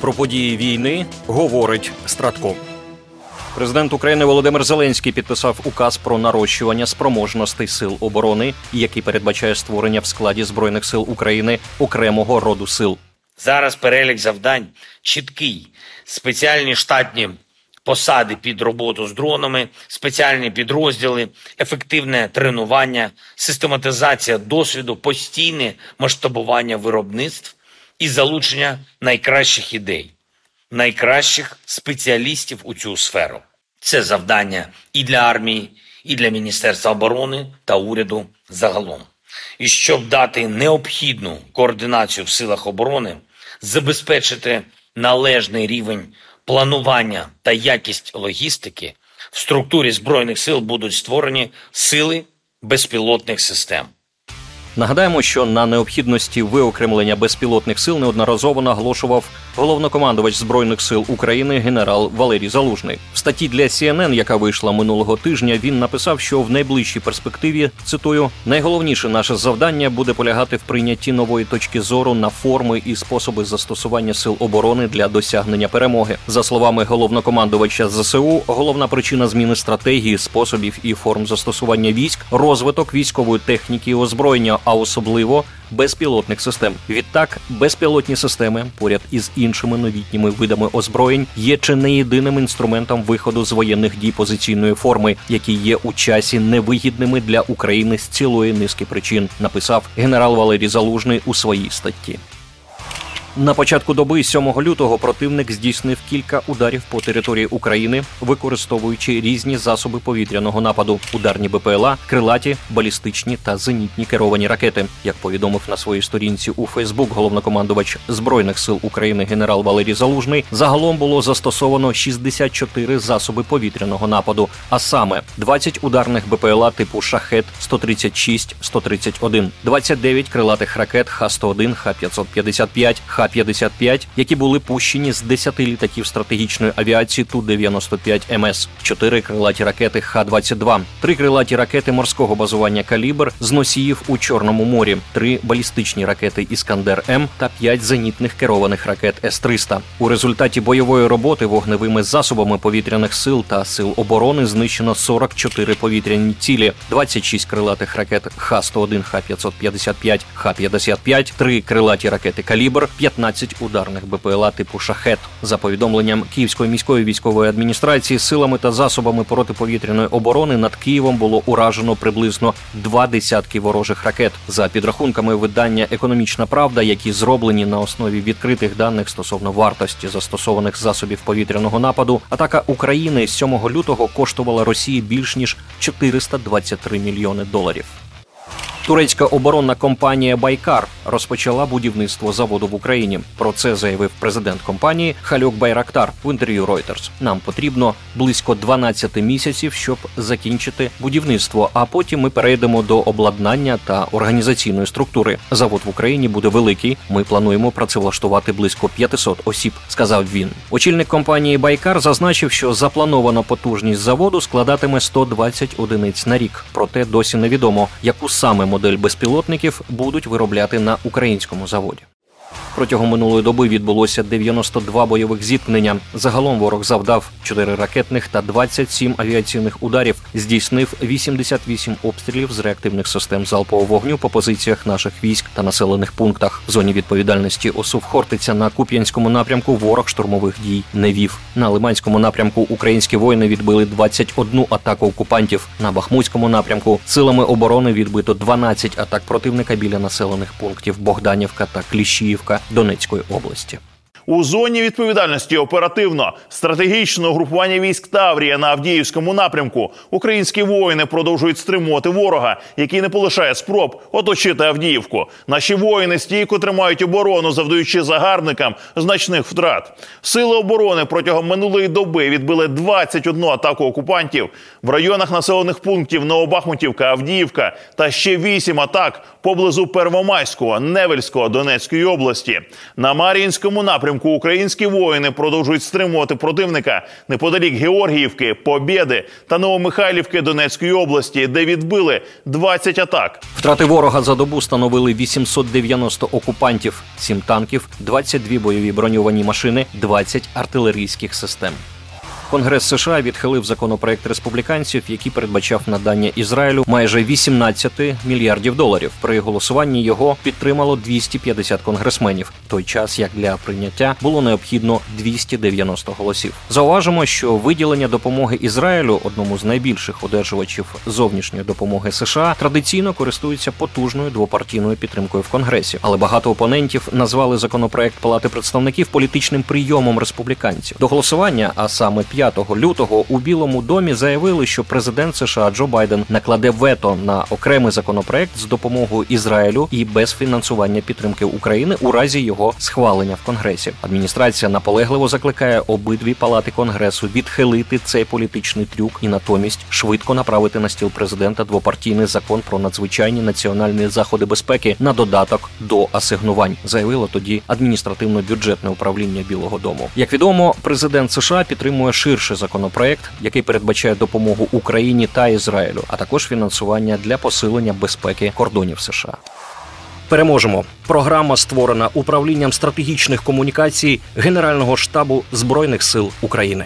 Про події війни говорить Стратко. Президент України Володимир Зеленський підписав указ про нарощування спроможностей сил оборони, який передбачає створення в складі збройних сил України окремого роду сил. Зараз перелік завдань чіткий. Спеціальні штатні посади під роботу з дронами, спеціальні підрозділи, ефективне тренування, систематизація досвіду, постійне масштабування виробництв і залучення найкращих ідей, найкращих спеціалістів у цю сферу. Це завдання і для армії, і для Міністерства оборони та уряду загалом. І щоб дати необхідну координацію в силах оборони, забезпечити належний рівень планування та якість логістики, в структурі збройних сил будуть створені сили безпілотних систем. Нагадаємо, що на необхідності виокремлення безпілотних сил неодноразово наголошував головнокомандувач збройних сил України генерал Валерій Залужний. В статті для CNN, яка вийшла минулого тижня, він написав, що в найближчій перспективі цитую найголовніше наше завдання буде полягати в прийнятті нової точки зору на форми і способи застосування сил оборони для досягнення перемоги. За словами головнокомандувача ЗСУ, головна причина зміни стратегії, способів і форм застосування військ розвиток військової техніки і озброєння, а особливо безпілотних систем. Відтак, безпілотні системи поряд із іншими новітніми видами озброєнь є чи не єдиним інструментом виходу з воєнних дій позиційної форми, які є у часі невигідними для України з цілої низки причин, написав генерал Валерій Залужний у своїй статті. На початку доби 7 лютого противник здійснив кілька ударів по території України, використовуючи різні засоби повітряного нападу: ударні БПЛА, крилаті, балістичні та зенітні керовані ракети. Як повідомив на своїй сторінці у Фейсбук головнокомандувач збройних сил України генерал Валерій Залужний, загалом було застосовано 64 засоби повітряного нападу, а саме 20 ударних БПЛА типу Шахет 136 131 29 крилатих ракет Х-101, Х-555, Х-55, які були пущені з 10 літаків стратегічної авіації Ту-95 МС, 4 крилаті ракети Х-22, 3 крилаті ракети морського базування «Калібр» з носіїв у Чорному морі, 3 балістичні ракети Іскандер М та 5 зенітних керованих ракет С-300. У результаті бойової роботи вогневими засобами повітряних сил та сил оборони знищено 44 повітряні цілі, 26 крилатих ракет Х-101, Х-555, Х-55, 3 крилаті ракети «Калібр», 15 ударних БПЛА типу шахет. За повідомленням Київської міської військової адміністрації, силами та засобами протиповітряної оборони над Києвом було уражено приблизно два десятки ворожих ракет. За підрахунками видання Економічна Правда, які зроблені на основі відкритих даних стосовно вартості застосованих засобів повітряного нападу, атака України з 7 лютого коштувала Росії більш ніж 423 мільйони доларів. Турецька оборонна компанія Байкар розпочала будівництво заводу в Україні. Про це заявив президент компанії Хальок Байрактар в інтерв'ю Reuters. Нам потрібно близько 12 місяців, щоб закінчити будівництво. А потім ми перейдемо до обладнання та організаційної структури. Завод в Україні буде великий. Ми плануємо працевлаштувати близько 500 осіб. Сказав він. Очільник компанії Байкар зазначив, що запланована потужність заводу складатиме 120 одиниць на рік. Проте досі невідомо, яку саме модель безпілотників будуть виробляти на українському заводі. Протягом минулої доби відбулося 92 бойових зіткнення. Загалом ворог завдав 4 ракетних та 27 авіаційних ударів, здійснив 88 обстрілів з реактивних систем залпового вогню по позиціях наших військ та населених пунктах. В зоні відповідальності ОСУВ Хортиця на Куп'янському напрямку ворог штурмових дій не вів. На Лиманському напрямку українські воїни відбили 21 атаку окупантів. На Бахмутському напрямку силами оборони відбито 12 атак противника біля населених пунктів Богданівка та Кліщіївка Донецької області. У зоні відповідальності оперативно стратегічного групування військ Таврія на Авдіївському напрямку українські воїни продовжують стримувати ворога, який не полишає спроб оточити Авдіївку. Наші воїни стійко тримають оборону, завдаючи загарбникам значних втрат. Сили оборони протягом минулої доби відбили 21 атаку окупантів в районах населених пунктів Новобахмутівка, Авдіївка та ще 8 атак поблизу Первомайського, Невельського Донецької області. На Мар'їнському напрямку напрямку українські воїни продовжують стримувати противника неподалік Георгіївки, Побєди та Новомихайлівки Донецької області, де відбили 20 атак. Втрати ворога за добу становили 890 окупантів, 7 танків, 22 бойові броньовані машини, 20 артилерійських систем. Конгрес США відхилив законопроект республіканців, який передбачав надання Ізраїлю майже 18 мільярдів доларів. При голосуванні його підтримало 250 конгресменів, в той час як для прийняття було необхідно 290 голосів. Зауважимо, що виділення допомоги Ізраїлю, одному з найбільших одержувачів зовнішньої допомоги США, традиційно користується потужною двопартійною підтримкою в Конгресі. Але багато опонентів назвали законопроект Палати представників політичним прийомом республіканців. До голосування, а саме 5 лютого, у Білому домі заявили, що президент США Джо Байден накладе вето на окремий законопроект з допомогою Ізраїлю і без фінансування підтримки України у разі його схвалення в Конгресі. Адміністрація наполегливо закликає обидві палати конгресу відхилити цей політичний трюк і натомість швидко направити на стіл президента двопартійний закон про надзвичайні національні заходи безпеки на додаток до асигнувань, заявило тоді адміністративно-бюджетне управління Білого Дому. Як відомо, президент США підтримує ширший законопроект, який передбачає допомогу Україні та Ізраїлю, а також фінансування для посилення безпеки кордонів США. Переможемо. Програма створена управлінням стратегічних комунікацій Генерального штабу збройних сил України.